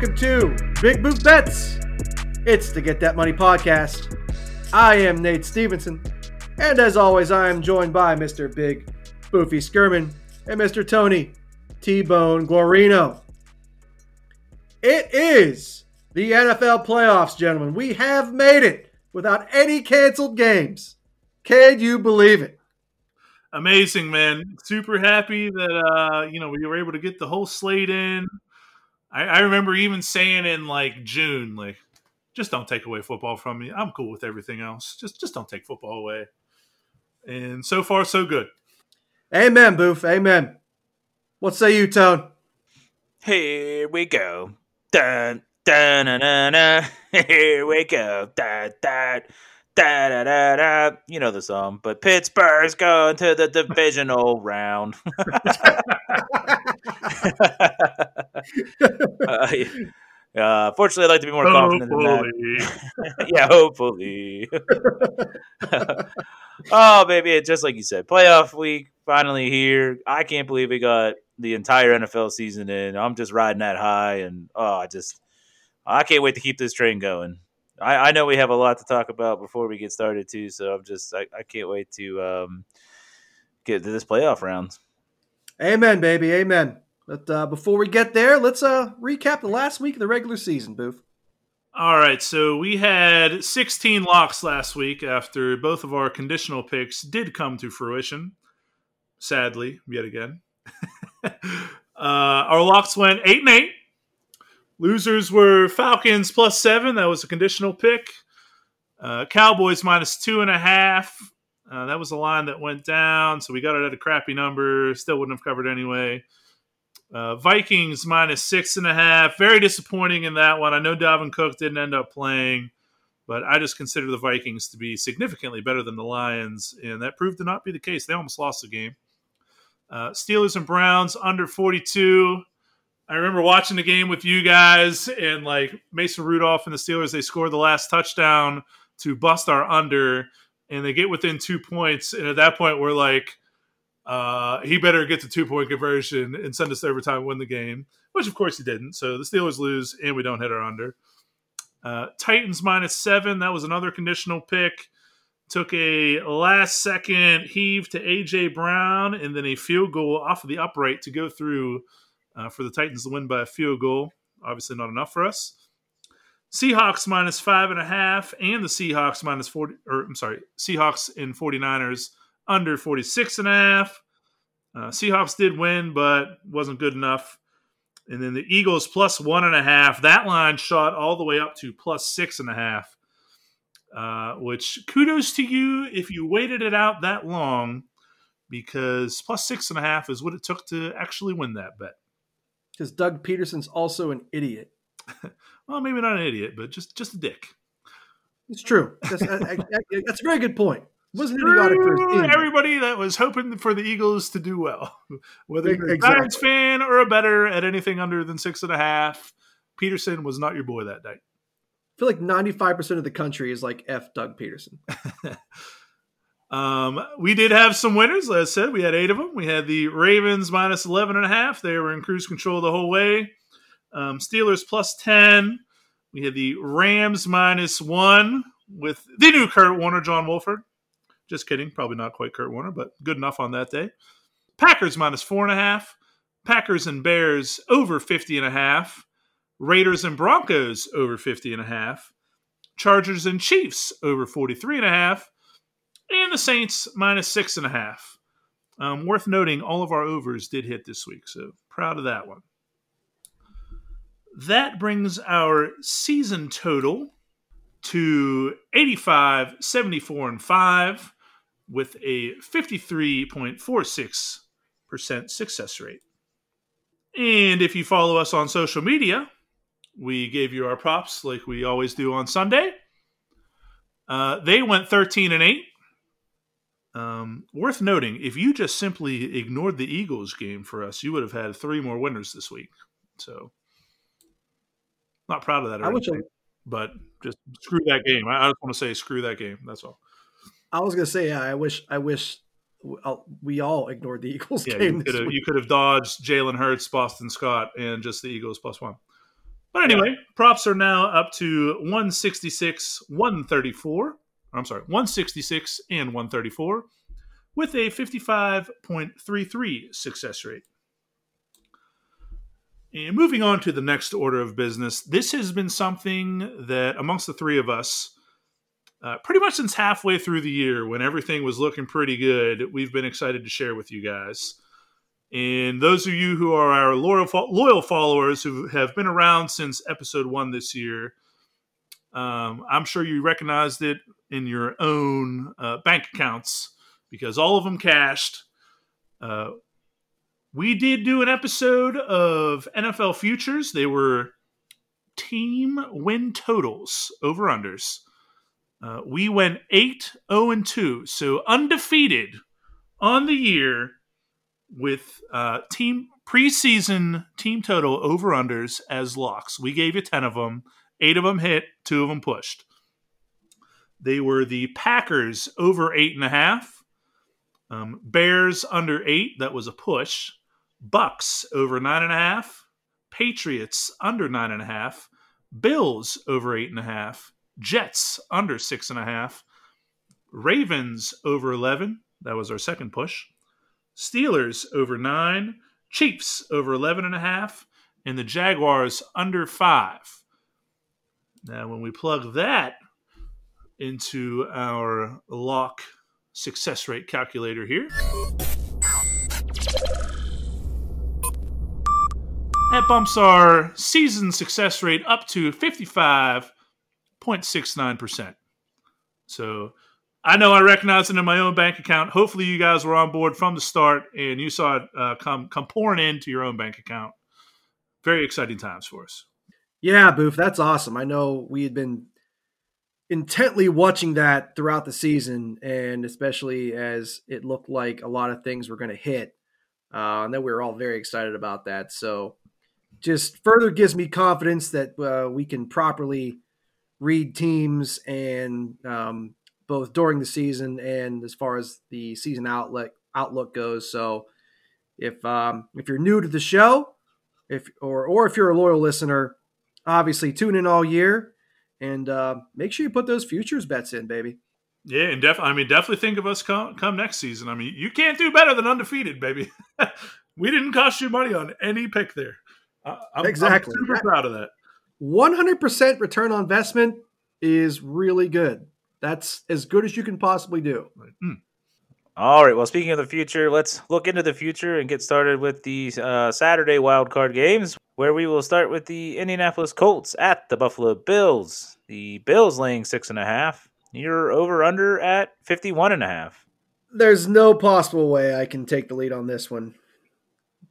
welcome to Big Boot Bets. It's the Get That Money podcast. I am Nate Stevenson, and as always, I am joined by Mr. Big Boofy Skirman and Mr. Tony T Bone Guarino. It is the NFL playoffs, gentlemen. We have made it without any canceled games. Can you believe it? Amazing, man. Super happy that uh, you know we were able to get the whole slate in. I, I remember even saying in like June, like, just don't take away football from me. I'm cool with everything else. Just just don't take football away. And so far, so good. Amen, Boof. Amen. What say you, Tone? Here we go. Dun, dun, dun, dun, dun. Here we go. Dun, dun, da, da, da, da. You know the song, but Pittsburgh's going to the divisional round. uh, uh, fortunately, I'd like to be more confident than that. yeah, hopefully. oh, baby, it's just like you said, playoff week finally here. I can't believe we got the entire NFL season in. I'm just riding that high, and oh, I just I can't wait to keep this train going. I, I know we have a lot to talk about before we get started too, so I'm just I, I can't wait to um, get to this playoff round. Amen, baby, amen. But uh, before we get there, let's uh, recap the last week of the regular season, Boof. All right, so we had 16 locks last week after both of our conditional picks did come to fruition. Sadly, yet again. uh, our locks went 8 and 8. Losers were Falcons plus 7. That was a conditional pick. Uh, Cowboys minus 2.5. Uh, that was a line that went down, so we got it at a crappy number. Still wouldn't have covered anyway. Uh, Vikings minus six and a half. Very disappointing in that one. I know Dalvin Cook didn't end up playing, but I just consider the Vikings to be significantly better than the Lions, and that proved to not be the case. They almost lost the game. Uh, Steelers and Browns under 42. I remember watching the game with you guys and like Mason Rudolph and the Steelers. They scored the last touchdown to bust our under, and they get within two points. And at that point, we're like, uh, he better get the two point conversion and send us to overtime, win the game, which of course he didn't. So the Steelers lose and we don't hit our under. Uh, Titans minus seven. That was another conditional pick. Took a last second heave to AJ Brown and then a field goal off of the upright to go through uh, for the Titans to win by a field goal. Obviously, not enough for us. Seahawks minus five and a half and the Seahawks minus 40, or I'm sorry, Seahawks and 49ers under 46 and a half. Uh, Seahawks did win, but wasn't good enough. And then the Eagles plus one and a half. That line shot all the way up to plus six and a half. Uh, which kudos to you if you waited it out that long, because plus six and a half is what it took to actually win that bet. Because Doug Pederson's also an idiot. well, maybe not an idiot, but just just a dick. It's true. That's, I, I, that's a very good point wasn't idiotic for everybody that was hoping for the Eagles to do well, whether you're exactly. a Giants fan or a better at anything under than six and a half. Pederson was not your boy that day. I feel like ninety five percent of the country is like f Doug Pederson. um, we did have some winners. As I said, we had eight of them. We had the Ravens minus eleven and a half. They were in cruise control the whole way. Um, Steelers plus ten. We had the Rams minus one with the new Kurt Warner, John Wolford. Just kidding. Probably not quite Kurt Warner, but good enough on that day. Packers minus four and a half. Packers and Bears over 50 and a half. Raiders and Broncos over 50 and a half. Chargers and Chiefs over 43 and a half. And the Saints minus six and a half. Um, worth noting, all of our overs did hit this week, so proud of that one. That brings our season total to 85, 74, and 5 with a 53.46% success rate. And if you follow us on social media, we gave you our props like we always do on Sunday. Uh, they went 13 and 8. Um, worth noting, if you just simply ignored the Eagles game for us, you would have had three more winners this week. So, not proud of that. I wish I, but just screw that game. I, just want to say screw that game. That's all. I was gonna say, yeah, I wish, I wish uh, we all ignored the Eagles yeah, game. You could, have, you could have dodged Jalen Hurts, Boston Scott, and just the Eagles plus one. But anyway, props are now up to 166, 134. I'm sorry, 166 and 134 with a 55.33 success rate. And moving on to the next order of business, this has been something that amongst the three of us, uh, pretty much since halfway through the year when everything was looking pretty good, we've been excited to share with you guys. And those of you who are our loyal, loyal followers who have been around since episode one this year, um, I'm sure you recognized it in your own uh, bank accounts because all of them cashed. Uh, we did do an episode of NFL futures. They were team win totals over unders. Uh, we went 8 0 and 2, so undefeated on the year with uh, team preseason team total over unders as locks. We gave you 10 of them, eight of them hit, two of them pushed. They were the Packers over eight and a half, um, Bears under eight, that was a push, Bucks over nine and a half, Patriots under nine and a half, Bills over eight and a half, Jets under six and a half, Ravens over 11, that was our second push. Steelers over nine, Chiefs over 11 and a half, and the Jaguars under five. Now, when we plug that into our lock success rate calculator here, that bumps our season success rate up to 55.69%. So I know I recognize it in my own bank account. Hopefully, you guys were on board from the start and you saw it uh, come come pouring into your own bank account. Very exciting times for us. Yeah, Boof, that's awesome. I know we had been intently watching that throughout the season, and especially as it looked like a lot of things were going to hit, uh, and then we were all very excited about that. So, just further gives me confidence that uh, we can properly read teams and um, both during the season and as far as the season outlook outlook goes. So if um, if you're new to the show, if or or if you're a loyal listener, obviously tune in all year and uh, make sure you put those futures bets in, baby. Yeah, and definitely, I mean, definitely think of us come come next season. I mean, you can't do better than undefeated, baby. we didn't cost you money on any pick there. I'm, exactly, I'm super proud of that. 100% return on investment is really good. That's as good as you can possibly do. Mm. All right. Well, speaking of the future, let's look into the future and get started with the uh, Saturday wild card games, where we will start with the Indianapolis Colts at the Buffalo Bills. The Bills laying six and a half. You're over under at 51 and a half. There's no possible way I can take the lead on this one.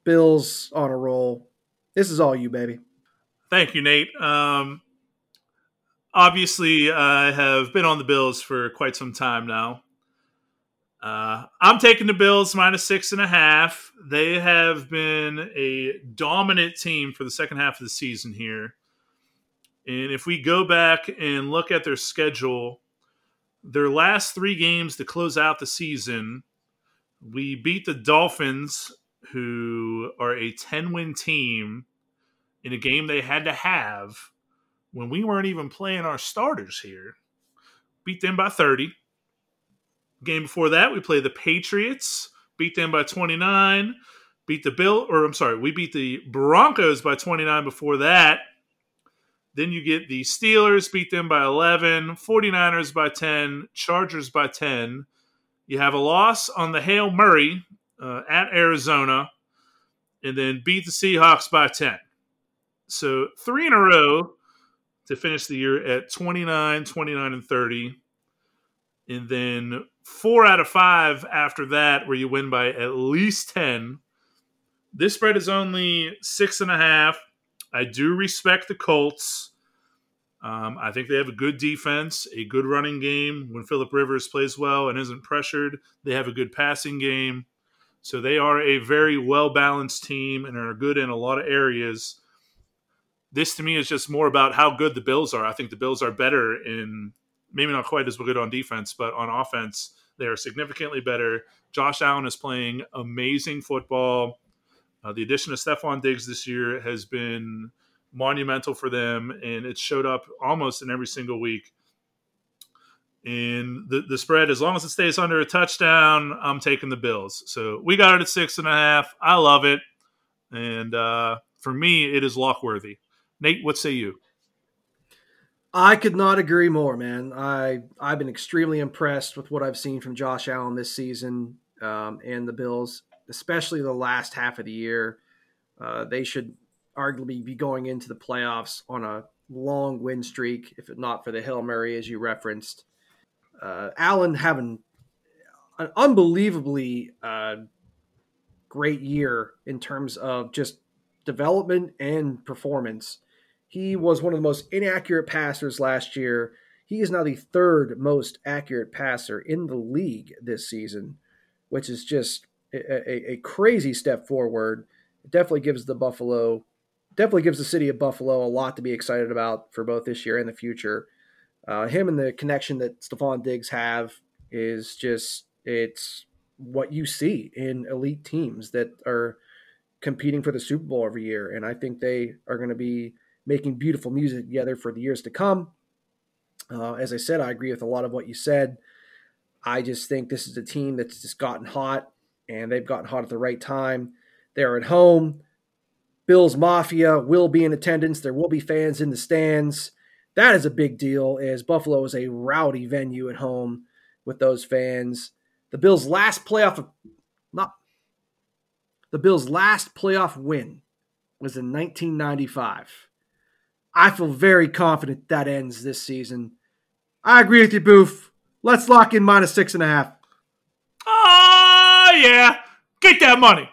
Bills on a roll. This is all you, baby. Thank you, Nate. Um, obviously, I have been on the Bills for quite some time now. Uh, I'm taking the Bills minus six and a half. They have been a dominant team for the second half of the season here. And if we go back and look at their schedule, their last three games to close out the season, we beat the Dolphins, who are a 10 win team, in a game they had to have when we weren't even playing our starters here. Beat them by 30. Game before that, we played the Patriots, beat them by 29. Beat the Bill, or I'm sorry, we beat the Broncos by 29 before that. Then you get the Steelers, beat them by 11, 49ers by 10, Chargers by 10. You have a loss on the Hail Mary uh, at Arizona, and then beat the Seahawks by 10. So three in a row to finish the year at 29, 29, and 30. And then four out of five after that, where you win by at least 10. This spread is only six and a half. I do respect the Colts. Um, I think they have a good defense, a good running game. When Philip Rivers plays well and isn't pressured, they have a good passing game. So they are a very well balanced team and are good in a lot of areas this to me is just more about how good the Bills are. I think the Bills are better in maybe not quite as good on defense, but on offense, they are significantly better. Josh Allen is playing amazing football. Uh, the addition of Stefon Diggs this year has been monumental for them, and it showed up almost in every single week. And the, the spread, as long as it stays under a touchdown, I'm taking the Bills. So we got it at six and a half. I love it. And uh, for me, it is lock worthy. Nate, what say you? I could not agree more, man. I I've been extremely impressed with what I've seen from Josh Allen this season um, and the Bills, especially the last half of the year. Uh, they should arguably be going into the playoffs on a long win streak, if not for the Hail Mary, as you referenced. Uh, Allen having an unbelievably uh, great year in terms of just development and performance. He was one of the most inaccurate passers last year. He is now the third most accurate passer in the league this season, which is just a, a, a crazy step forward. It definitely gives the Buffalo, definitely gives the city of Buffalo a lot to be excited about for both this year and the future. Uh, him and the connection that Stefon Diggs have is just it's what you see in elite teams that are competing for the Super Bowl every year, and I think they are going to be making beautiful music together for the years to come. Uh, as I said, I agree with a lot of what you said. I just think this is a team that's just gotten hot, and they've gotten hot at the right time. They're at home. Bills Mafia will be in attendance. There will be fans in the stands. That is a big deal, as Buffalo is a rowdy venue at home with those fans. The Bills' last playoff, not the Bills' last playoff win was in 1995. I feel very confident that ends this season. I agree with you, Boof. Let's lock in minus six and a half. Ah, uh, yeah. Get that money.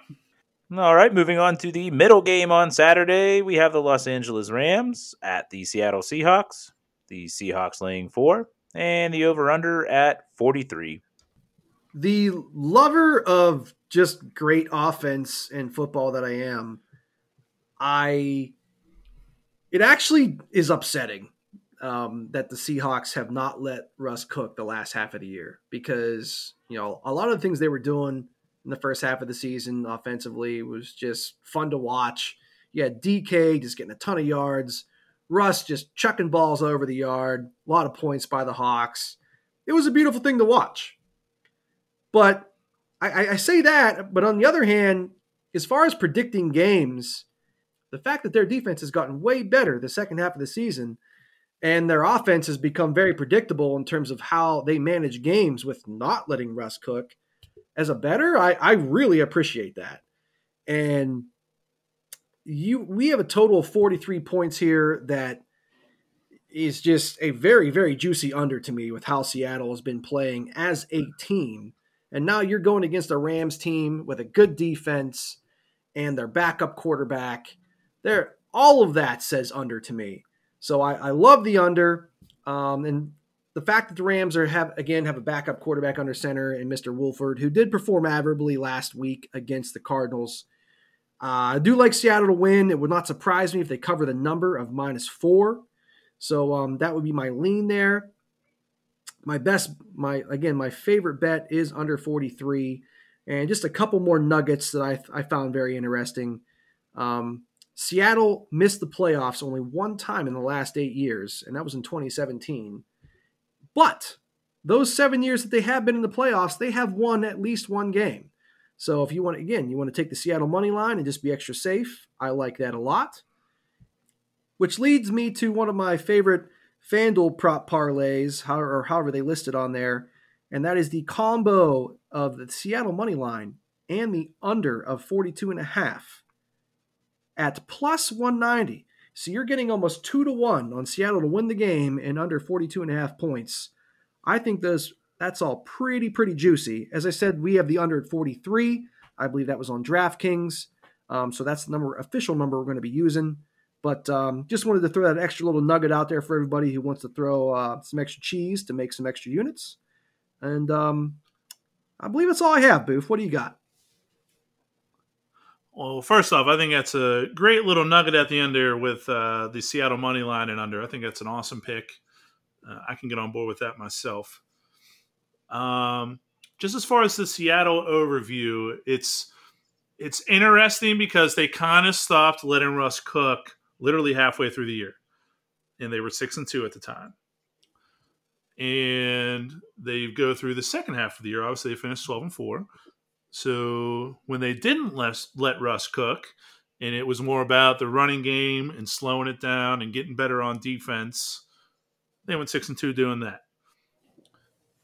All right, moving on to the middle game on Saturday. We have the Los Angeles Rams at the Seattle Seahawks. The Seahawks laying four, and the over under at 43. The lover of just great offense in football that I am, I it actually is upsetting um, that the Seahawks have not let Russ cook the last half of the year because you know a lot of the things they were doing in the first half of the season offensively was just fun to watch. You had DK just getting a ton of yards, Russ just chucking balls over the yard, a lot of points by the Hawks. It was a beautiful thing to watch. But I, I say that, but on the other hand, as far as predicting games, the fact that their defense has gotten way better the second half of the season and their offense has become very predictable in terms of how they manage games with not letting Russ cook as a better, I, I really appreciate that. And you we have a total of 43 points here that is just a very, very juicy under to me with how Seattle has been playing as a team. And now you're going against a Rams team with a good defense and their backup quarterback there, all of that says under to me. So I, I love the under, um, and the fact that the Rams are have again have a backup quarterback under center and Mr. Wolford, who did perform admirably last week against the Cardinals. Uh, I do like Seattle to win. It would not surprise me if they cover the number of minus four. So um, that would be my lean there. My best, my again, my favorite bet is under 43, and just a couple more nuggets that I, I found very interesting. Um, Seattle missed the playoffs only one time in the last eight years, and that was in 2017. But those seven years that they have been in the playoffs, they have won at least one game. So if you want, again, you want to take the Seattle money line and just be extra safe, I like that a lot. Which leads me to one of my favorite FanDuel prop parlays, or however they listed on there, and that is the combo of the Seattle money line and the under of 42 and a half at plus 190. So you're getting almost two to one on Seattle to win the game in under 42 and a half points. I think those that's all pretty, pretty juicy. As I said, we have the under at 43. I believe that was on DraftKings. Um, so that's the number, official number we're going to be using. But um, just wanted to throw that extra little nugget out there for everybody who wants to throw uh, some extra cheese to make some extra units. And um, I believe that's all I have, Boof. What do you got? Well, first off, I think that's a great little nugget at the end there with uh, the Seattle money line and under. I think that's an awesome pick. Uh, I can get on board with that myself. Um, just as far as the Seattle overview, it's it's interesting because they kind of stopped letting Russ cook literally halfway through the year, and they were six and two at the time. And they go through the second half of the year. Obviously, they finished twelve and four. So when they didn't let, let Russ cook, and it was more about the running game and slowing it down and getting better on defense, they went six and two doing that.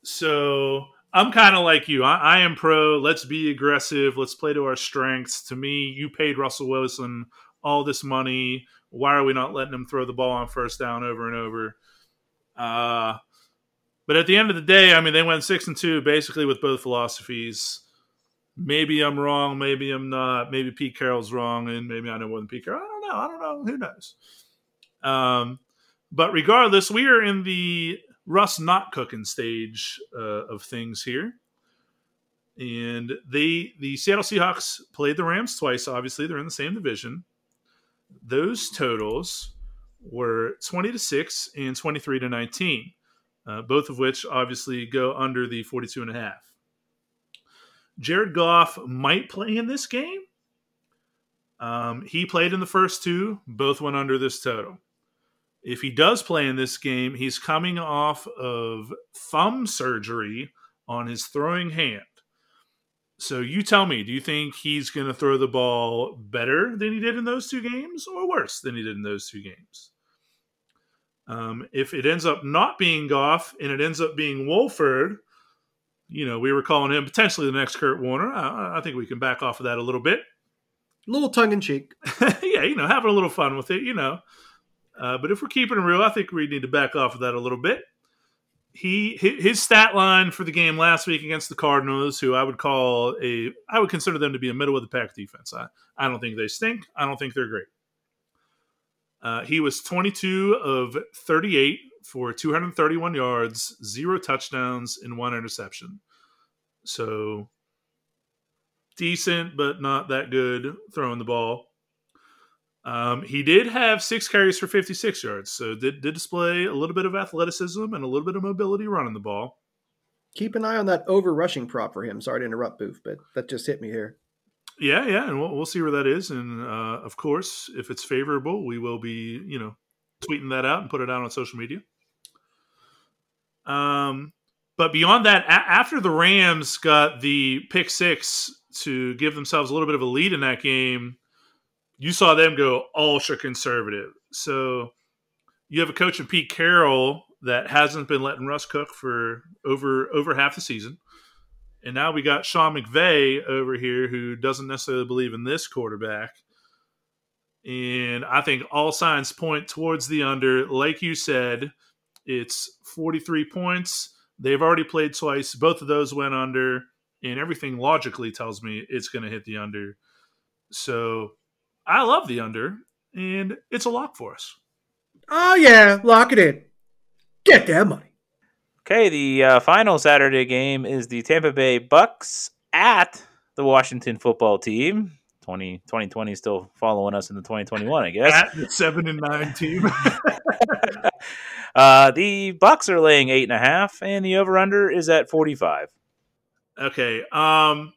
So I'm kind of like you. I, I, am pro. Let's be aggressive. Let's play to our strengths. To me, you paid Russell Wilson all this money. Why are we not letting him throw the ball on first down over and over? Uh, but at the end of the day, I mean, they went six and two basically with both philosophies. Maybe I'm wrong. Maybe I'm not. Maybe Pete Carroll's wrong, and maybe I know more than Pete Carroll. I don't know. I don't know. Who knows? Um, but regardless, we are in the Russ not cooking stage uh, of things here. And they, the Seattle Seahawks played the Rams twice. Obviously, they're in the same division. Those totals were 20 to 6 and 23 to 19, uh, both of which obviously go under the 42 and a half. Jared Goff might play in this game. Um, he played in the first two, both went under this total if he does play in this game, he's coming off of thumb surgery on his throwing hand. So you tell me, do you think he's going to throw the ball better than he did in those two games or worse than he did in those two games? Um, if it ends up not being Goff and it ends up being Wolford, you know, we were calling him potentially the next Kurt Warner. I, I think we can back off of that a little bit. A little tongue in cheek. yeah, you know, having a little fun with it, you know. Uh, but if we're keeping it real, I think we need to back off of that a little bit. He his stat line for the game last week against the Cardinals, who I would call a, I would consider them to be a middle of the pack defense. I, I don't think they stink. I don't think they're great. Uh, he was 22 of 38 for 231 yards, zero touchdowns, and one interception. So decent, but not that good throwing the ball. Um, he did have six carries for 56 yards, so did, did display a little bit of athleticism and a little bit of mobility running the ball. Keep an eye on that over rushing prop for him. Sorry to interrupt, Boof, but that just hit me here. Yeah, yeah, and we'll, we'll see where that is. And uh, of course, if it's favorable, we will be, you know, tweeting that out and put it out on social media. Um, but beyond that, a- after the Rams got the pick six to give themselves a little bit of a lead in that game, you saw them go ultra conservative. So you have a coach in Pete Carroll that hasn't been letting Russ cook for over over half the season. And now we got Sean McVay over here who doesn't necessarily believe in this quarterback. And I think all signs point towards the under. Like you said, it's 43 points. They've already played twice. Both of those went under. And everything logically tells me it's going to hit the under. So I love the under, and it's a lock for us. Oh yeah, lock it in. Get that money. Okay, the uh, final Saturday game is the Tampa Bay Bucks at the Washington Football Team. 20, 2020 still following us in the 2021, I guess. At the seven and nine team. uh, the Bucks are laying eight and a half, and the over under is at 45. Okay. Um,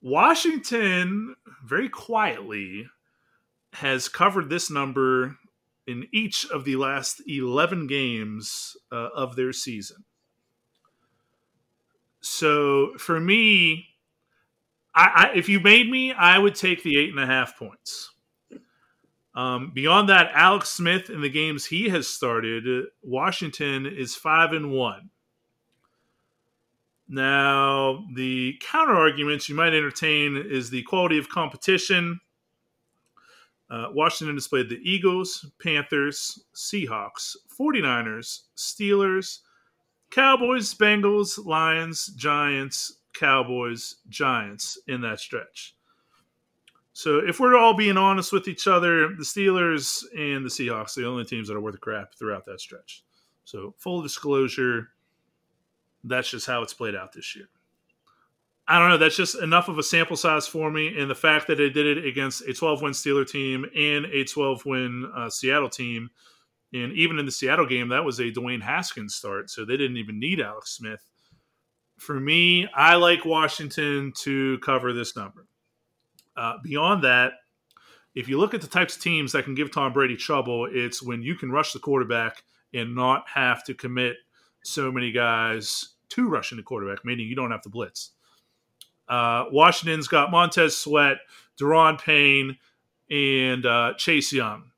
Washington very quietly has covered this number in each of the last 11 games uh, of their season. So for me, I, I, if you made me, I would take the eight and a half points. Um, beyond that, Alex Smith in the games he has started, Washington is five and one. Now, the counter arguments you might entertain is the quality of competition. Uh, Washington played the Eagles, Panthers, Seahawks, 49ers, Steelers, Cowboys, Bengals, Lions, Giants, Cowboys, Giants in that stretch. So, if we're all being honest with each other, the Steelers and the Seahawks are the only teams that are worth crap throughout that stretch. So, full disclosure, that's just how it's played out this year. I don't know. That's just enough of a sample size for me. And the fact that they did it against a 12 win Steeler team and a 12 win uh, Seattle team. And even in the Seattle game, that was a Dwayne Haskins start. So they didn't even need Alex Smith. For me, I like Washington to cover this number. Uh, beyond that, if you look at the types of teams that can give Tom Brady trouble, it's when you can rush the quarterback and not have to commit so many guys to rushing the quarterback, meaning you don't have to blitz. Uh, Washington's got Montez Sweat, Daron Payne, and uh, Chase Young.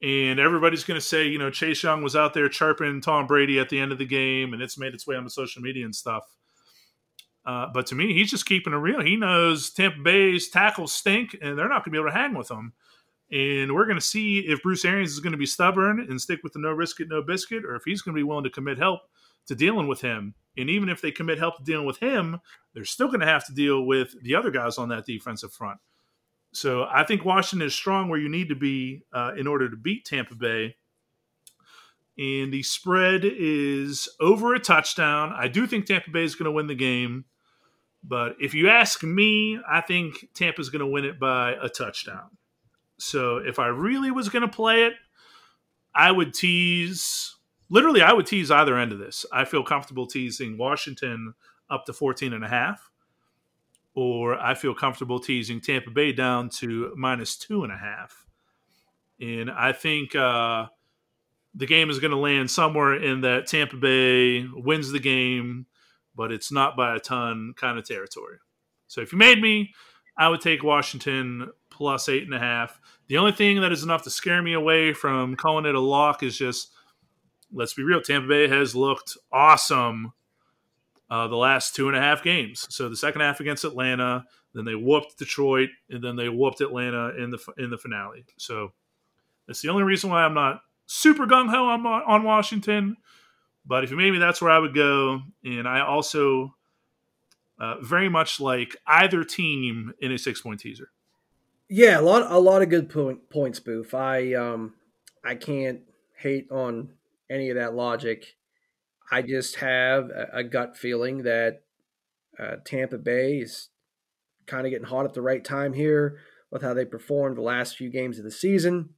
And everybody's going to say, you know, Chase Young was out there chirping Tom Brady at the end of the game, and it's made its way on the social media and stuff. Uh, but to me, he's just keeping it real. He knows Tampa Bay's tackles stink, and they're not going to be able to hang with him. And we're going to see if Bruce Arians is going to be stubborn and stick with the no risk it, no biscuit, or if he's going to be willing to commit help to dealing with him. And even if they commit help to dealing with him, they're still going to have to deal with the other guys on that defensive front. So I think Washington is strong where you need to be uh, in order to beat Tampa Bay. And the spread is over a touchdown. I do think Tampa Bay is going to win the game. But if you ask me, I think Tampa's going to win it by a touchdown. So if I really was going to play it, I would tease literally I would tease either end of this. I feel comfortable teasing Washington up to 14 and a half or I feel comfortable teasing Tampa Bay down to minus two and a half. And I think uh, the game is going to land somewhere in that Tampa Bay wins the game, but it's not by a ton kind of territory. So if you made me, I would take Washington plus eight and a half. The only thing that is enough to scare me away from calling it a lock is just, let's be real, Tampa Bay has looked awesome uh, the last two and a half games. So the second half against Atlanta, then they whooped Detroit, and then they whooped Atlanta in the in the finale. So that's the only reason why I'm not super gung ho on, on Washington. But if you made me, that's where I would go. And I also uh, very much like either team in a six point teaser. Yeah, a lot a lot of good point, points, Boof. I um I can't hate on any of that logic. I just have a, a gut feeling that uh, Tampa Bay is kind of getting hot at the right time here with how they performed the last few games of the season.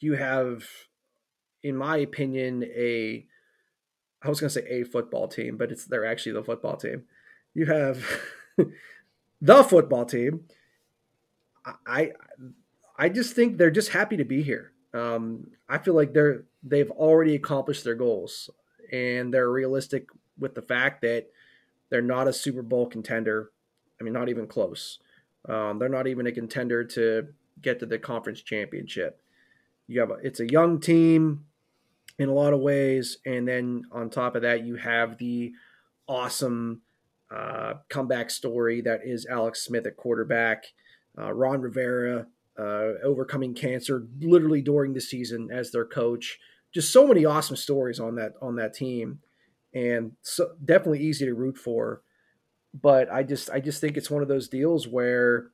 You have, in my opinion, a I was going to say a football team, but it's they're actually the football team. You have the football team. I I just think they're just happy to be here. Um, I feel like they're they've already accomplished their goals and they're realistic with the fact that they're not a Super Bowl contender. I mean, not even close. Um, they're not even a contender to get to the conference championship. You have a, it's a young team in a lot of ways, and then on top of that, you have the awesome uh, comeback story that is Alex Smith at quarterback, uh, Ron Rivera uh, overcoming cancer literally during the season as their coach just so many awesome stories on that on that team, and so definitely easy to root for. But I just I just think it's one of those deals where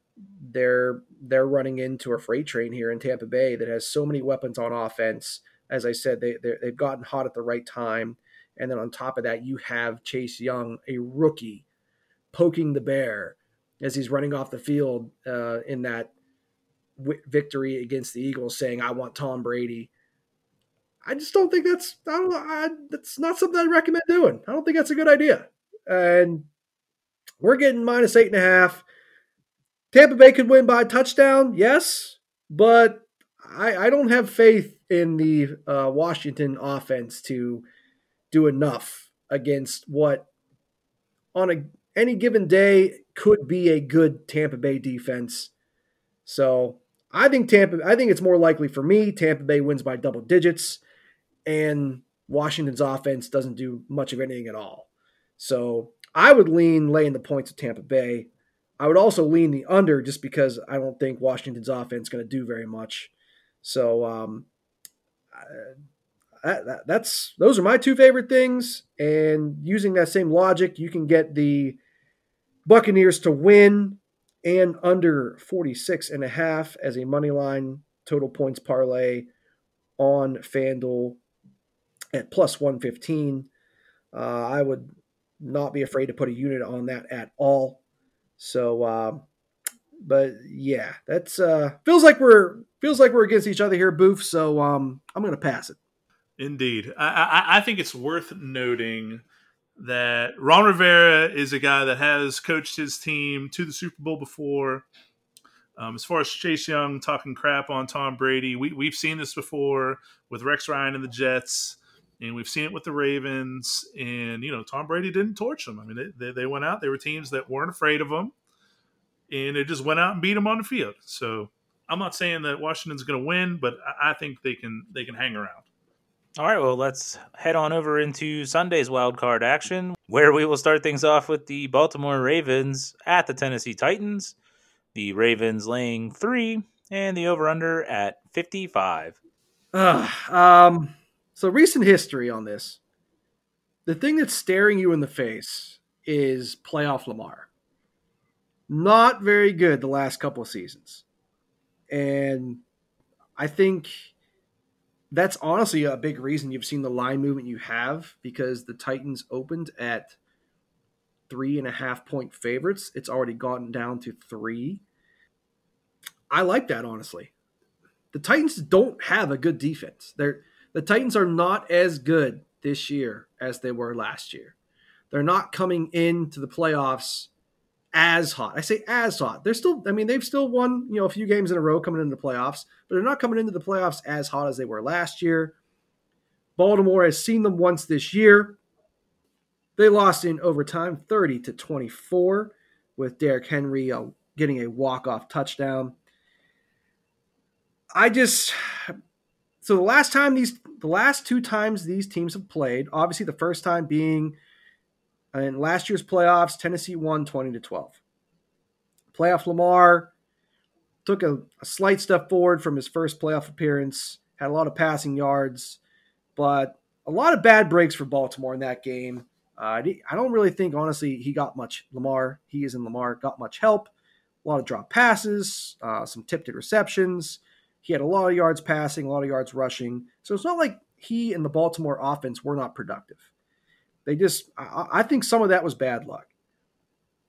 they're they're running into a freight train here in Tampa Bay that has so many weapons on offense. As I said, they they've gotten hot at the right time, and then on top of that, you have Chase Young, a rookie, poking the bear as he's running off the field uh, in that w- victory against the Eagles, saying, "I want Tom Brady." I just don't think that's I don't I, that's not something I recommend doing. I don't think that's a good idea. And we're getting minus eight and a half. Tampa Bay could win by a touchdown, yes, but I, I don't have faith in the uh, Washington offense to do enough against what on a any given day could be a good Tampa Bay defense. So I think Tampa. I think it's more likely for me Tampa Bay wins by double digits and Washington's offense doesn't do much of anything at all. So I would lean laying the points of Tampa Bay. I would also lean the under just because I don't think Washington's offense is going to do very much. So um, that, that's those are my two favorite things. And using that same logic, you can get the Buccaneers to win and under 46 and a half as a money line total points parlay on FanDuel at plus 115. Uh, I would not be afraid to put a unit on that at all. So, uh, but yeah, that's uh, feels like we're feels like we're against each other here, Boof. So um, I'm going to pass it. Indeed, I, I, I think it's worth noting that Ron Rivera is a guy that has coached his team to the Super Bowl before. Um, as far as Chase Young talking crap on Tom Brady, we, we've seen this before with Rex Ryan and the Jets, and we've seen it with the Ravens. And, you know, Tom Brady didn't torch them. I mean, they, they went out, they were teams that weren't afraid of them, and they just went out and beat them on the field. So I'm not saying that Washington's going to win, but I, I think they can they can hang around. All right, well, let's head on over into Sunday's wild card action, where we will start things off with the Baltimore Ravens at the Tennessee Titans. The Ravens laying three, and the over under at 55. Uh, um, so, recent history on this. The thing that's staring you in the face is playoff Lamar. Not very good the last couple of seasons. And I think that's honestly a big reason you've seen the line movement you have because the Titans opened at three and a half point favorites. It's already gotten down to three. I like that honestly. The Titans don't have a good defense. They're the Titans are not as good this year as they were last year. They're not coming into the playoffs as hot. I say as hot. They're still, I mean, they've still won, you know, a few games in a row coming into the playoffs, but they're not coming into the playoffs as hot as they were last year. Baltimore has seen them once this year. They lost in overtime 30 to 24 with Derrick Henry uh, getting a walk-off touchdown. I just so the last time these the last two times these teams have played, obviously the first time being in last year's playoffs, Tennessee won 20 to 12. Playoff Lamar took a, a, slight step forward from his first playoff appearance, had a lot of passing yards, but a lot of bad breaks for Baltimore in that game. Uh, I don't really think, honestly, he got much. Lamar, he is in Lamar, got much help. A lot of drop passes, uh, some tipped receptions. He had a lot of yards passing, a lot of yards rushing. So it's not like he and the Baltimore offense were not productive. They just, I, I think some of that was bad luck.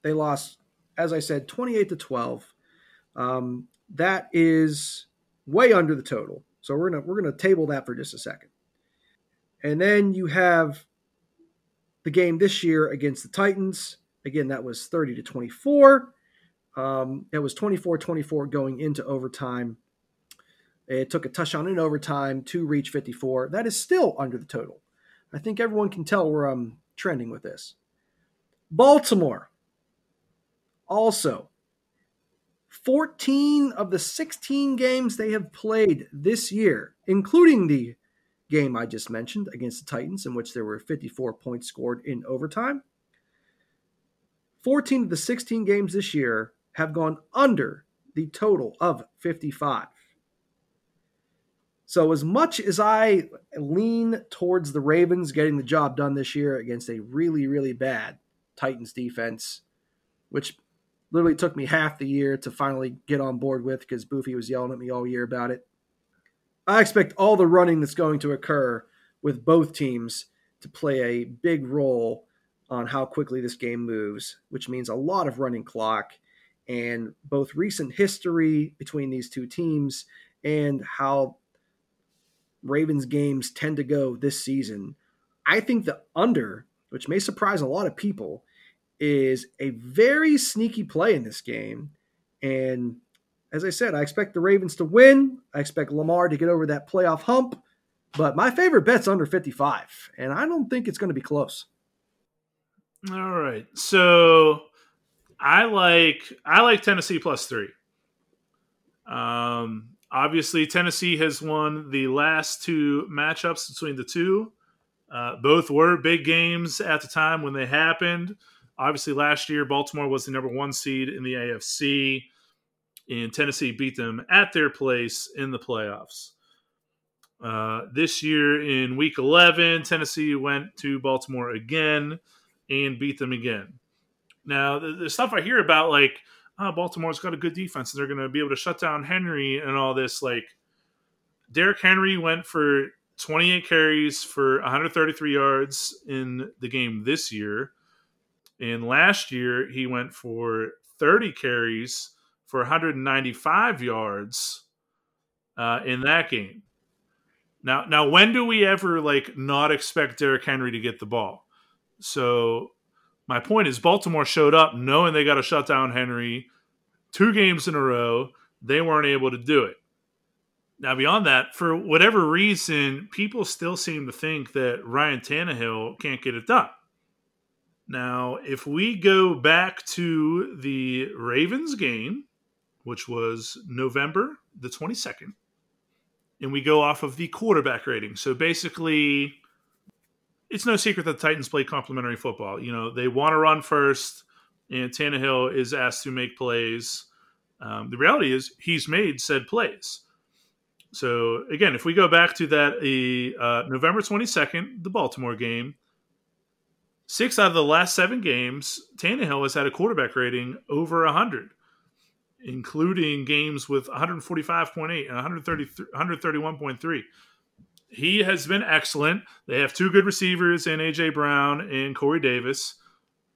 They lost, as I said, 28 to 12. Um, that is way under the total. So we're gonna we're gonna table that for just a second. And then you have the game this year against the Titans. Again, that was 30 to 24. Um, it was 24 24 going into overtime. It took a touchdown in overtime to reach 54. That is still under the total. I think everyone can tell where I'm trending with this. Baltimore, also, 14 of the 16 games they have played this year, including the game I just mentioned against the Titans, in which there were 54 points scored in overtime. 14 of the 16 games this year have gone under the total of 55. So, as much as I lean towards the Ravens getting the job done this year against a really, really bad Titans defense, which literally took me half the year to finally get on board with because Boofy was yelling at me all year about it. I expect all the running that's going to occur with both teams to play a big role on how quickly this game moves, which means a lot of running clock and both recent history between these two teams and how Ravens games tend to go this season, I think the under, which may surprise a lot of people, is a very sneaky play in this game. And as I said, I expect the Ravens to win. I expect Lamar to get over that playoff hump. But my favorite bet's under 55, and I don't think it's going to be close. All right. So I like I like Tennessee plus three. Um, Obviously, Tennessee has won the last two matchups between the two. Uh, both were big games at the time when they happened. Obviously, last year, Baltimore was the number one seed in the AFC, and Tennessee beat them at their place in the playoffs. Uh, this year, in week 11, Tennessee went to Baltimore again and beat them again. Now, the, the stuff I hear about, like, oh, Baltimore's got a good defense and they're going to be able to shut down Henry and all this. Like, Derrick Henry went for 28 carries for 133 yards in the game this year. And last year, he went for 30 carries for 195 yards uh, in that game. Now, now, when do we ever like not expect Derrick Henry to get the ball? So my point is Baltimore showed up knowing they got to shut down Henry, two games in a row, they weren't able to do it. Now, beyond that, for whatever reason, people still seem to think that Ryan Tannehill can't get it done. Now, if we go back to the Ravens game, which was November the 22nd, and we go off of the quarterback rating. So basically, it's no secret that the Titans play complementary football. You know, they want to run first, and Tannehill is asked to make plays. Um, the reality is, he's made said plays. So again, if we go back to that uh, November 22nd, the Baltimore game, six out of the last seven games, Tannehill has had a quarterback rating over 100 including games with 145.8 and 131.3. He has been excellent. They have two good receivers in AJ Brown and Corey Davis.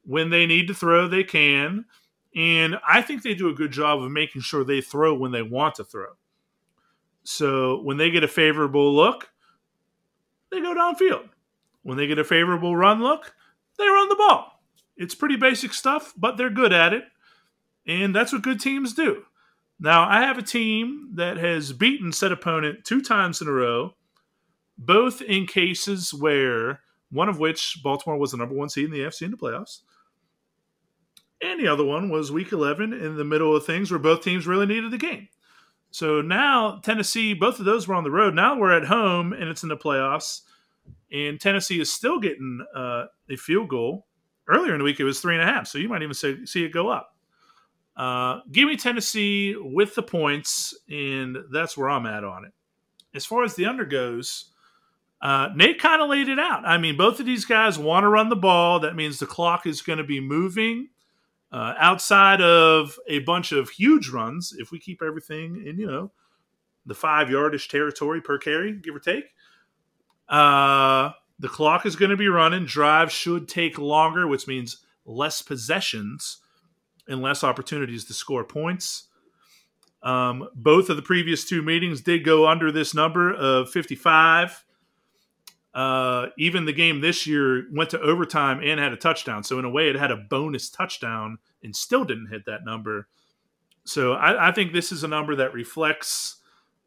When they need to throw, they can. And I think they do a good job of making sure they throw when they want to throw. So when they get a favorable look, they go downfield. When they get a favorable run look, they run the ball. It's pretty basic stuff, but they're good at it. And that's what good teams do. Now, I have a team that has beaten said opponent two times in a row, both in cases where one of which Baltimore was the number one seed in the AFC in the playoffs. And the other one was week 11 in the middle of things where both teams really needed the game. So now Tennessee, both of those were on the road. Now we're at home and it's in the playoffs. And Tennessee is still getting uh, a field goal. Earlier in the week, it was three and a half. So you might even say, see it go up. Uh, give me Tennessee with the points, and that's where I'm at on it. As far as the under goes, uh, Nate kind of laid it out. I mean, both of these guys want to run the ball. That means the clock is going to be moving. Uh, outside of a bunch of huge runs, if we keep everything in, you know, the five yardish territory per carry, give or take, uh, the clock is going to be running. Drive should take longer, which means less possessions and less opportunities to score points. Um, both of the previous two meetings did go under this number of 55. Uh, even the game this year went to overtime and had a touchdown. So, in a way, it had a bonus touchdown and still didn't hit that number. So, I, I think this is a number that reflects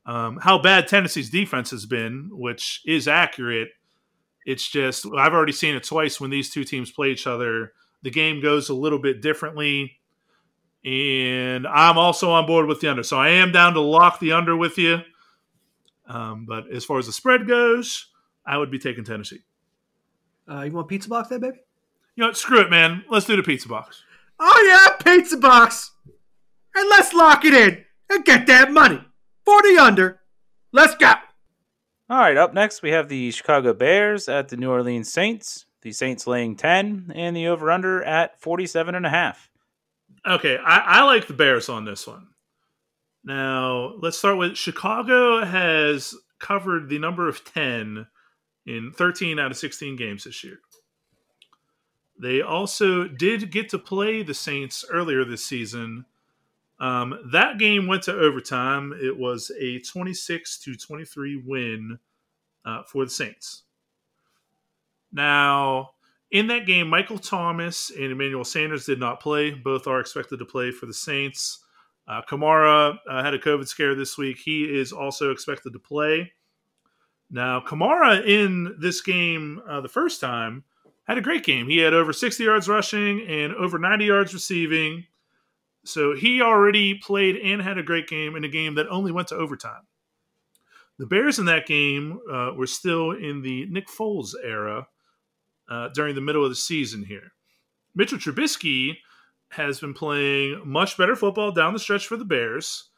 um, how bad Tennessee's defense has been, which is accurate. It's just, I've already seen it twice when these two teams play each other. The game goes a little bit differently and I'm also on board with the under. So I am down to lock the under with you. Um, but as far as the spread goes, I would be taking Tennessee. Uh, you want pizza box there, baby? You know what? Screw it, man. Let's do the pizza box. Oh yeah, pizza box, and let's lock it in and get that money for the under. Let's go. All right, up next we have the Chicago Bears at the New Orleans Saints. The Saints laying 10 and the over under at 47 and a half. Okay, I, I like the Bears on this one. Now, let's start with Chicago has covered the number of 10 in 13 out of 16 games this year. They also did get to play the Saints earlier this season. Um, that game went to overtime. It was a 26 to 23 win uh, for the Saints. Now, in that game, Michael Thomas and Emmanuel Sanders did not play. Both are expected to play for the Saints. Uh, Kamara uh, had a COVID scare this week. He is also expected to play. Now, Kamara in this game uh, the first time had a great game. He had over 60 yards rushing and over 90 yards receiving. So he already played and had a great game in a game that only went to overtime. The Bears in that game uh, were still in the Nick Foles era uh, during the middle of the season here. Mitchell Trubisky has been playing much better football down the stretch for the Bears,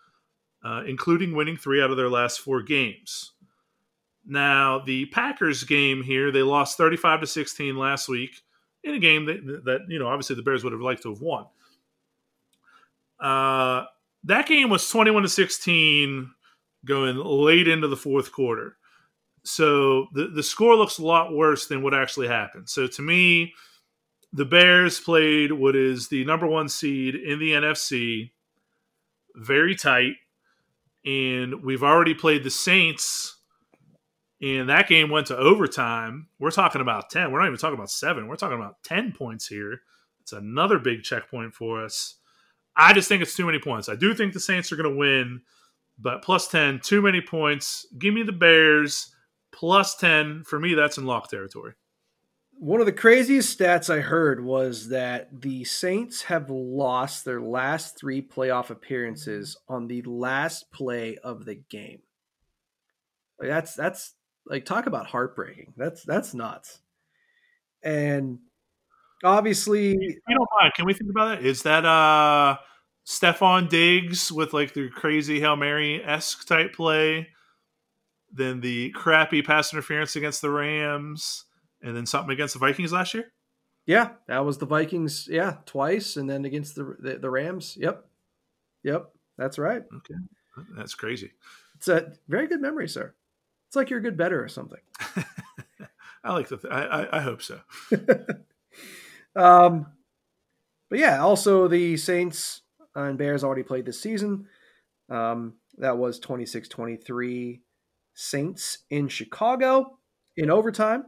uh, including winning three out of their last four games. Now, the Packers game here, they lost 35 to 16 last week in a game that, that you know, obviously the Bears would have liked to have won. Uh, that game was 21 to 16 going late into the fourth quarter. So the, the score looks a lot worse than what actually happened. So to me, the Bears played what is the number one seed in the NFC, very tight. And we've already played the Saints, and that game went to overtime. We're talking about 10. We're not even talking about seven. We're talking about 10 points here. It's another big checkpoint for us. I just think it's too many points. I do think the Saints are going to win, but plus 10, too many points. Give me the Bears plus 10. For me, that's in lock territory. One of the craziest stats I heard was that the Saints have lost their last three playoff appearances on the last play of the game. Like that's that's like talk about heartbreaking. That's that's nuts. And obviously, you don't mind. Can we think about that? Is that uh Stefon Diggs with like the crazy Hail Mary esque type play? Then the crappy pass interference against the Rams, and then something against the Vikings last year. Yeah, that was the Vikings. Yeah, twice, and then against the the, the Rams. Yep, yep, that's right. Okay, that's crazy. It's a very good memory, sir. It's like you're a good better or something. I like the. Th- I, I, I hope so. um, but yeah, also the Saints and Bears already played this season. Um, that was 26-23 Saints in Chicago in overtime.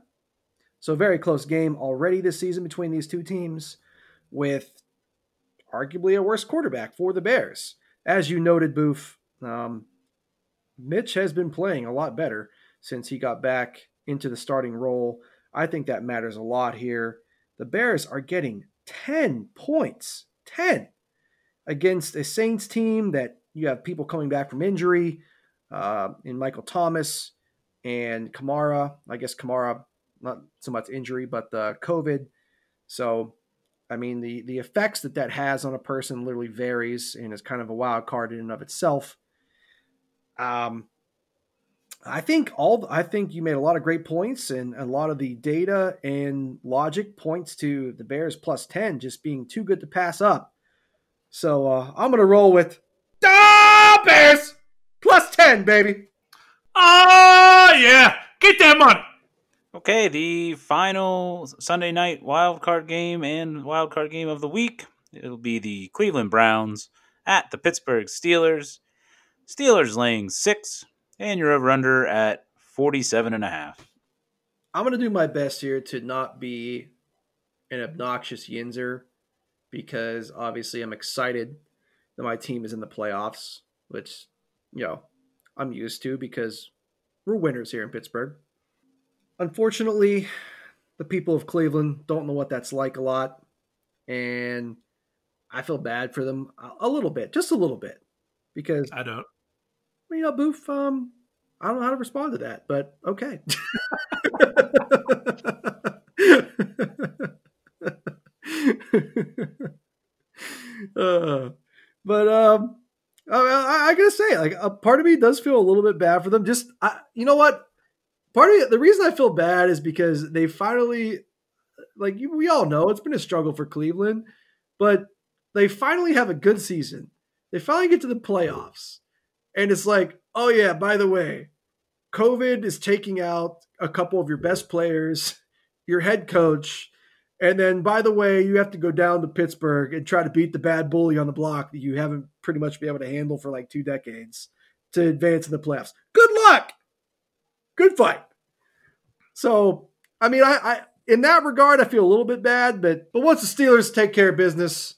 So very close game already this season between these two teams, with arguably a worse quarterback for the Bears. As you noted, Boof, um, Mitch has been playing a lot better since he got back into the starting role. I think that matters a lot here. The Bears are getting 10 points, 10 against a Saints team that you have people coming back from injury uh, in Michael Thomas and Kamara. I guess Kamara, not so much injury, but the COVID. So, I mean, the, the effects that that has on a person literally varies and is kind of a wild card in and of itself. Um, I think all I think you made a lot of great points, and a lot of the data and logic points to the Bears plus ten just being too good to pass up. So uh, I'm gonna roll with ah, Bears plus ten, baby. Oh yeah, get that money. Okay, the final Sunday night wild card game and wild card game of the week. It'll be the Cleveland Browns at the Pittsburgh Steelers. Steelers laying six and you're over under at 47 and a half. I'm going to do my best here to not be an obnoxious yinzer because obviously I'm excited that my team is in the playoffs, which, you know, I'm used to because we're winners here in Pittsburgh. Unfortunately, the people of Cleveland don't know what that's like a lot. And I feel bad for them a little bit, just a little bit, because I don't you know, Boof, um, I don't know how to respond to that, but okay. uh, but um, I, I, gotta say, like, a part of me does feel a little bit bad for them. Just, I, you know what? Part of the reason I feel bad is because they finally, like, we all know it's been a struggle for Cleveland, but they finally have a good season. They finally get to the playoffs and it's like, oh yeah, by the way, COVID is taking out a couple of your best players, your head coach, and then by the way, you have to go down to Pittsburgh and try to beat the bad bully on the block that you haven't pretty much been able to handle for like two decades to advance in the playoffs. Good luck. Good fight. So, I mean, I, I in that regard, I feel a little bit bad, but but once the Steelers take care of business,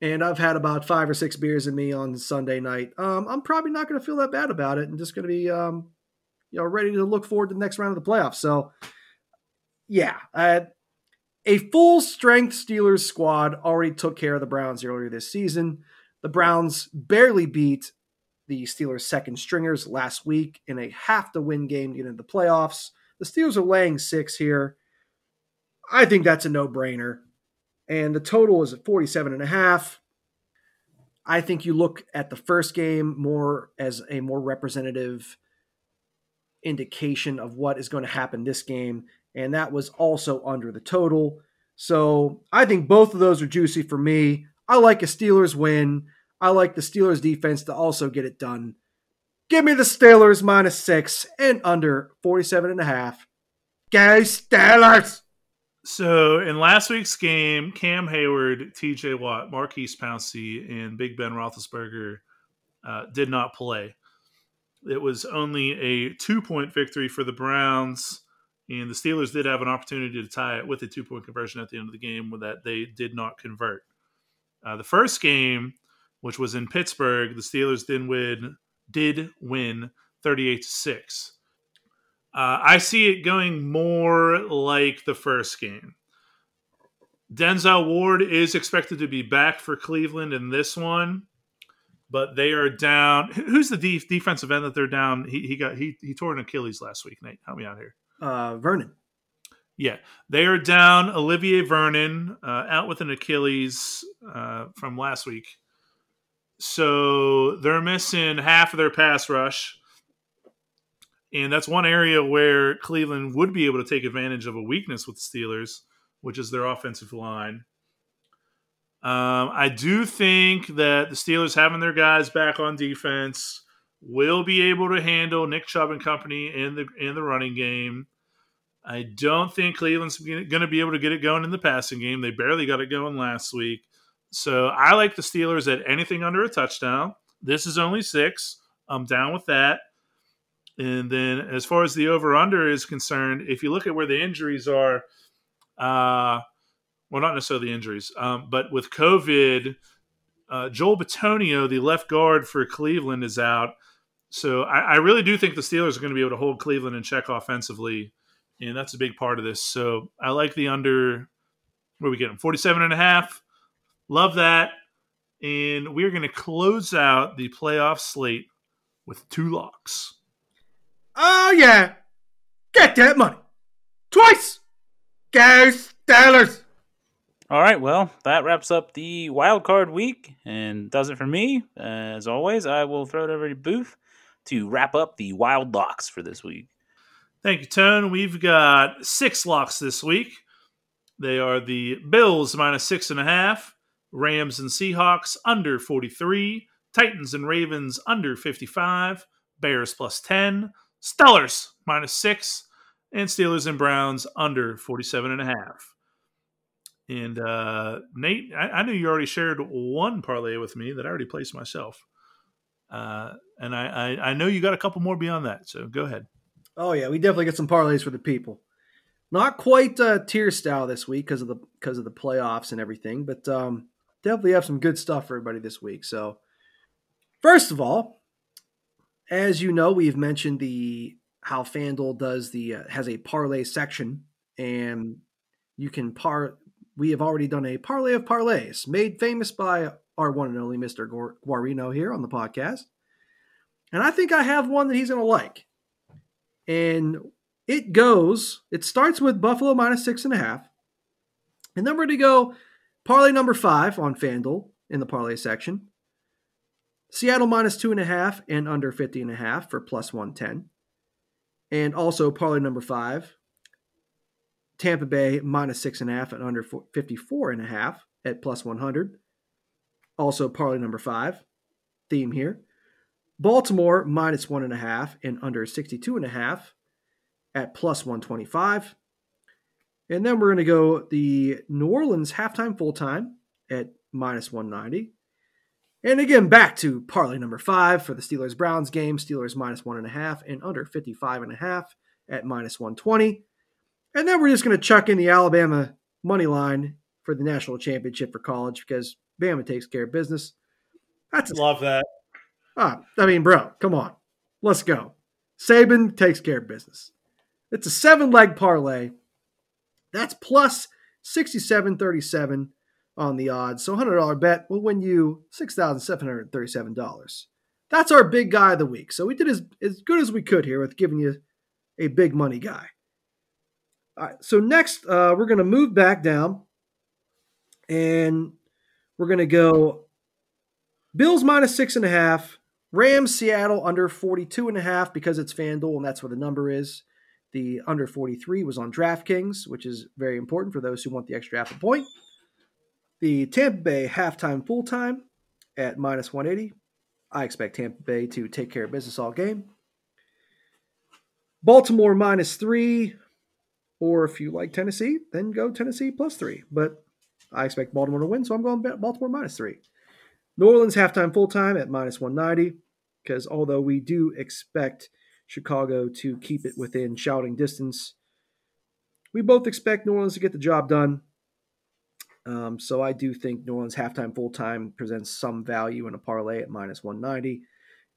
and I've had about five or six beers in me on Sunday night, um, I'm probably not going to feel that bad about it, and just going to be, um, you know, ready to look forward to the next round of the playoffs. So, yeah, uh, a full strength Steelers squad already took care of the Browns earlier this season. The Browns barely beat the Steelers' second stringers last week in a half to win game to get into the playoffs. The Steelers are laying six here. I think that's a no brainer and the total is at 47 and a half. I think you look at the first game more as a more representative indication of what is going to happen this game, and that was also under the total. So I think both of those are juicy for me. I like a Steelers win. I like the Steelers defense to also get it done. Give me the Steelers minus six and under 47 and a half. Go Steelers! So in last week's game, Cam Hayward, T.J. Watt, Maurkice Pouncey, and Big Ben Roethlisberger uh, did not play. It was only a two-point victory for the Browns, and the Steelers did have an opportunity to tie it with a two-point conversion at the end of the game, that they did not convert. Uh, the first game, which was in Pittsburgh. The Steelers did win, did win 38 to 6. Uh, I see it going more like the first game. Denzel Ward is expected to be back for Cleveland in this one, but they are down. Who's the def- defensive end that they're down? He, he got he he tore an Achilles last week. Nate, help me out here. Uh, Vernon. Yeah, they are down Olivier Vernon uh, out with an Achilles uh, from last week, so they're missing half of their pass rush. And that's one area where Cleveland would be able to take advantage of a weakness with the Steelers, which is their offensive line. Um, I do think that the Steelers having their guys back on defense will be able to handle Nick Chubb and company in the in the running game. I don't think Cleveland's going to be able to get it going in the passing game. They barely got it going last week. So I like the Steelers at anything under a touchdown. This is only six. I'm down with that. And then as far as the over under is concerned, if you look at where the injuries are, uh, well, not necessarily the injuries, um, but with COVID, uh, Joel Bitonio, the left guard for Cleveland, is out. So I, I really do think the Steelers are going to be able to hold Cleveland in check offensively. And that's a big part of this. So I like the under, where we getting? 47 and a half. Love that. And we're going to close out the playoff slate with two locks. Oh, yeah. Get that money. Twice. Go Steelers. All right, well, that wraps up the wild card week and does it for me. As always, I will throw it over to Boof to wrap up the wild locks for this week. Thank you, Tone. We've got six locks this week. They are the Bills minus six and a half, Rams and Seahawks under 43, Titans and Ravens under 55, Bears plus 10, Steelers minus six, and Steelers and Browns under 47 and a half. And uh, Nate, I, I knew you already shared one parlay with me that I already placed myself. Uh, and I, I, I know you got a couple more beyond that. So go ahead. Oh yeah, we definitely get some parlays for the people. Not quite uh, tier style this week because of the because of the playoffs and everything, but um, definitely have some good stuff for everybody this week. So, first of all, as you know, we've mentioned the how FanDuel does the uh, has a parlay section, and you can par we have already done a parlay of parlays made famous by our one and only Mr. Guarino here on the podcast. And I think I have one that he's going to like. And it goes, it starts with Buffalo minus six and a half. And then we're going to go parlay number five on FanDuel in the parlay section. Seattle minus two and a half and under 50 and a half for plus 110. And also parlay number five, Tampa Bay minus six and a half and under 54 and a half at plus 100. Also, parlay number five, theme here. Baltimore minus one and a half and under 62 and a half at plus 125. And then we're going to go the New Orleans halftime full time at minus 190. And again, back to parlay number five for the Steelers Browns game. Steelers minus one and a half and under 55 and a half at minus 120. And then we're just going to chuck in the Alabama money line for the national championship for college because Bama takes care of business. That's love that. Ah, I mean, bro, come on, let's go. Saban takes care of business. It's a seven leg parlay. That's plus sixty-seven thirty-seven on the odds. So, hundred dollar bet will win you six thousand seven hundred thirty-seven dollars. That's our big guy of the week. So we did as, as good as we could here with giving you a big money guy. All right, so next, uh, we're going to move back down and we're going to go Bills minus six and a half, Rams Seattle under 42 and a half because it's FanDuel and that's where the number is. The under 43 was on DraftKings, which is very important for those who want the extra half a point. The Tampa Bay halftime full time at minus 180. I expect Tampa Bay to take care of business all game. Baltimore minus three, or if you like Tennessee, then go Tennessee plus three. But I expect Baltimore to win, so I'm going Baltimore minus three. New Orleans halftime full time at minus 190, because although we do expect Chicago to keep it within shouting distance, we both expect New Orleans to get the job done. Um, so I do think New Orleans halftime full time presents some value in a parlay at minus 190.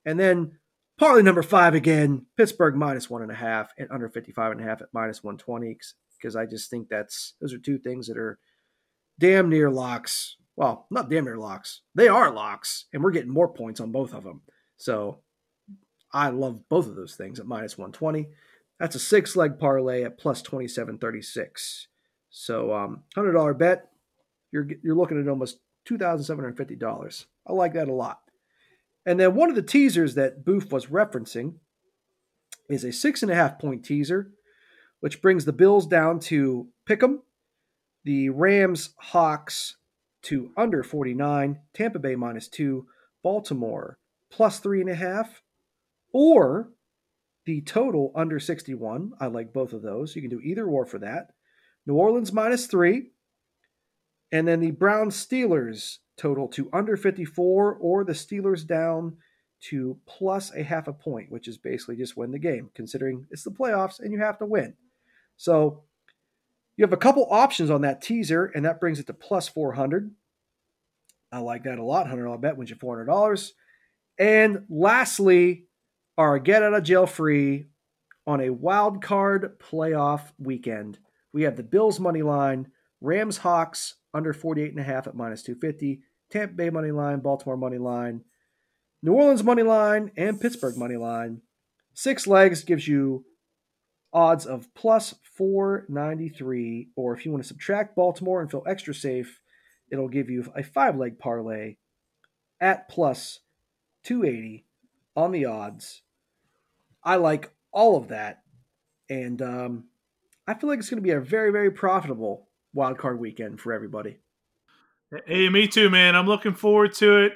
And then parlay number five again, Pittsburgh minus one and a half and under 55 and a half at minus 120 because I just think that's those are two things that are damn near locks. Well, not damn near locks. They are locks, and we're getting more points on both of them. So I love both of those things at minus 120. That's a six leg parlay at plus 2736. So um, $100 bet, you're, you're looking at almost $2,750. I like that a lot. And then one of the teasers that Boof was referencing is a six and a half point teaser, which brings the Bills down to pick 'em, the Rams Hawks to under 49, Tampa Bay minus two, Baltimore plus three and a half, or the total under 61. I like both of those. You can do either or for that. New Orleans minus three. And then the Browns Steelers total to under 54 or the Steelers down to plus a half a point, which is basically just win the game, considering it's the playoffs and you have to win. So you have a couple options on that teaser, and that brings it to plus 400. I like that a lot. $100 bet wins you $400. And lastly, our get out of jail free on a wild card playoff weekend. We have the Bills money line, Rams Hawks under 48 and a half at minus 250, Tampa Bay money line, Baltimore money line, New Orleans money line, and Pittsburgh money line. Six legs gives you odds of plus 493, or if you want to subtract Baltimore and feel extra safe, it'll give you a five leg parlay at plus 280 on the odds. I like all of that. And um, I feel like it's going to be a very, very profitable wild card weekend for everybody. Hey, me too, man. I'm looking forward to it.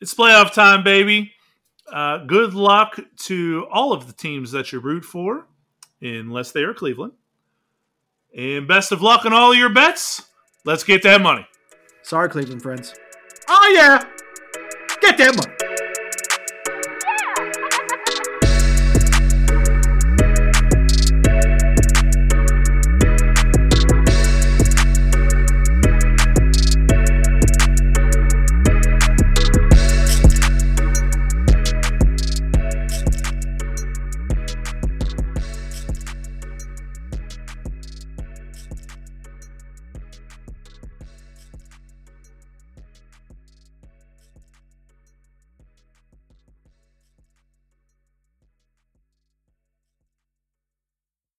It's playoff time, baby. Uh, good luck to all of the teams that you root for, unless they are Cleveland. And best of luck on all your bets. Let's get that money. Sorry, Cleveland friends. Oh, yeah. Get that money.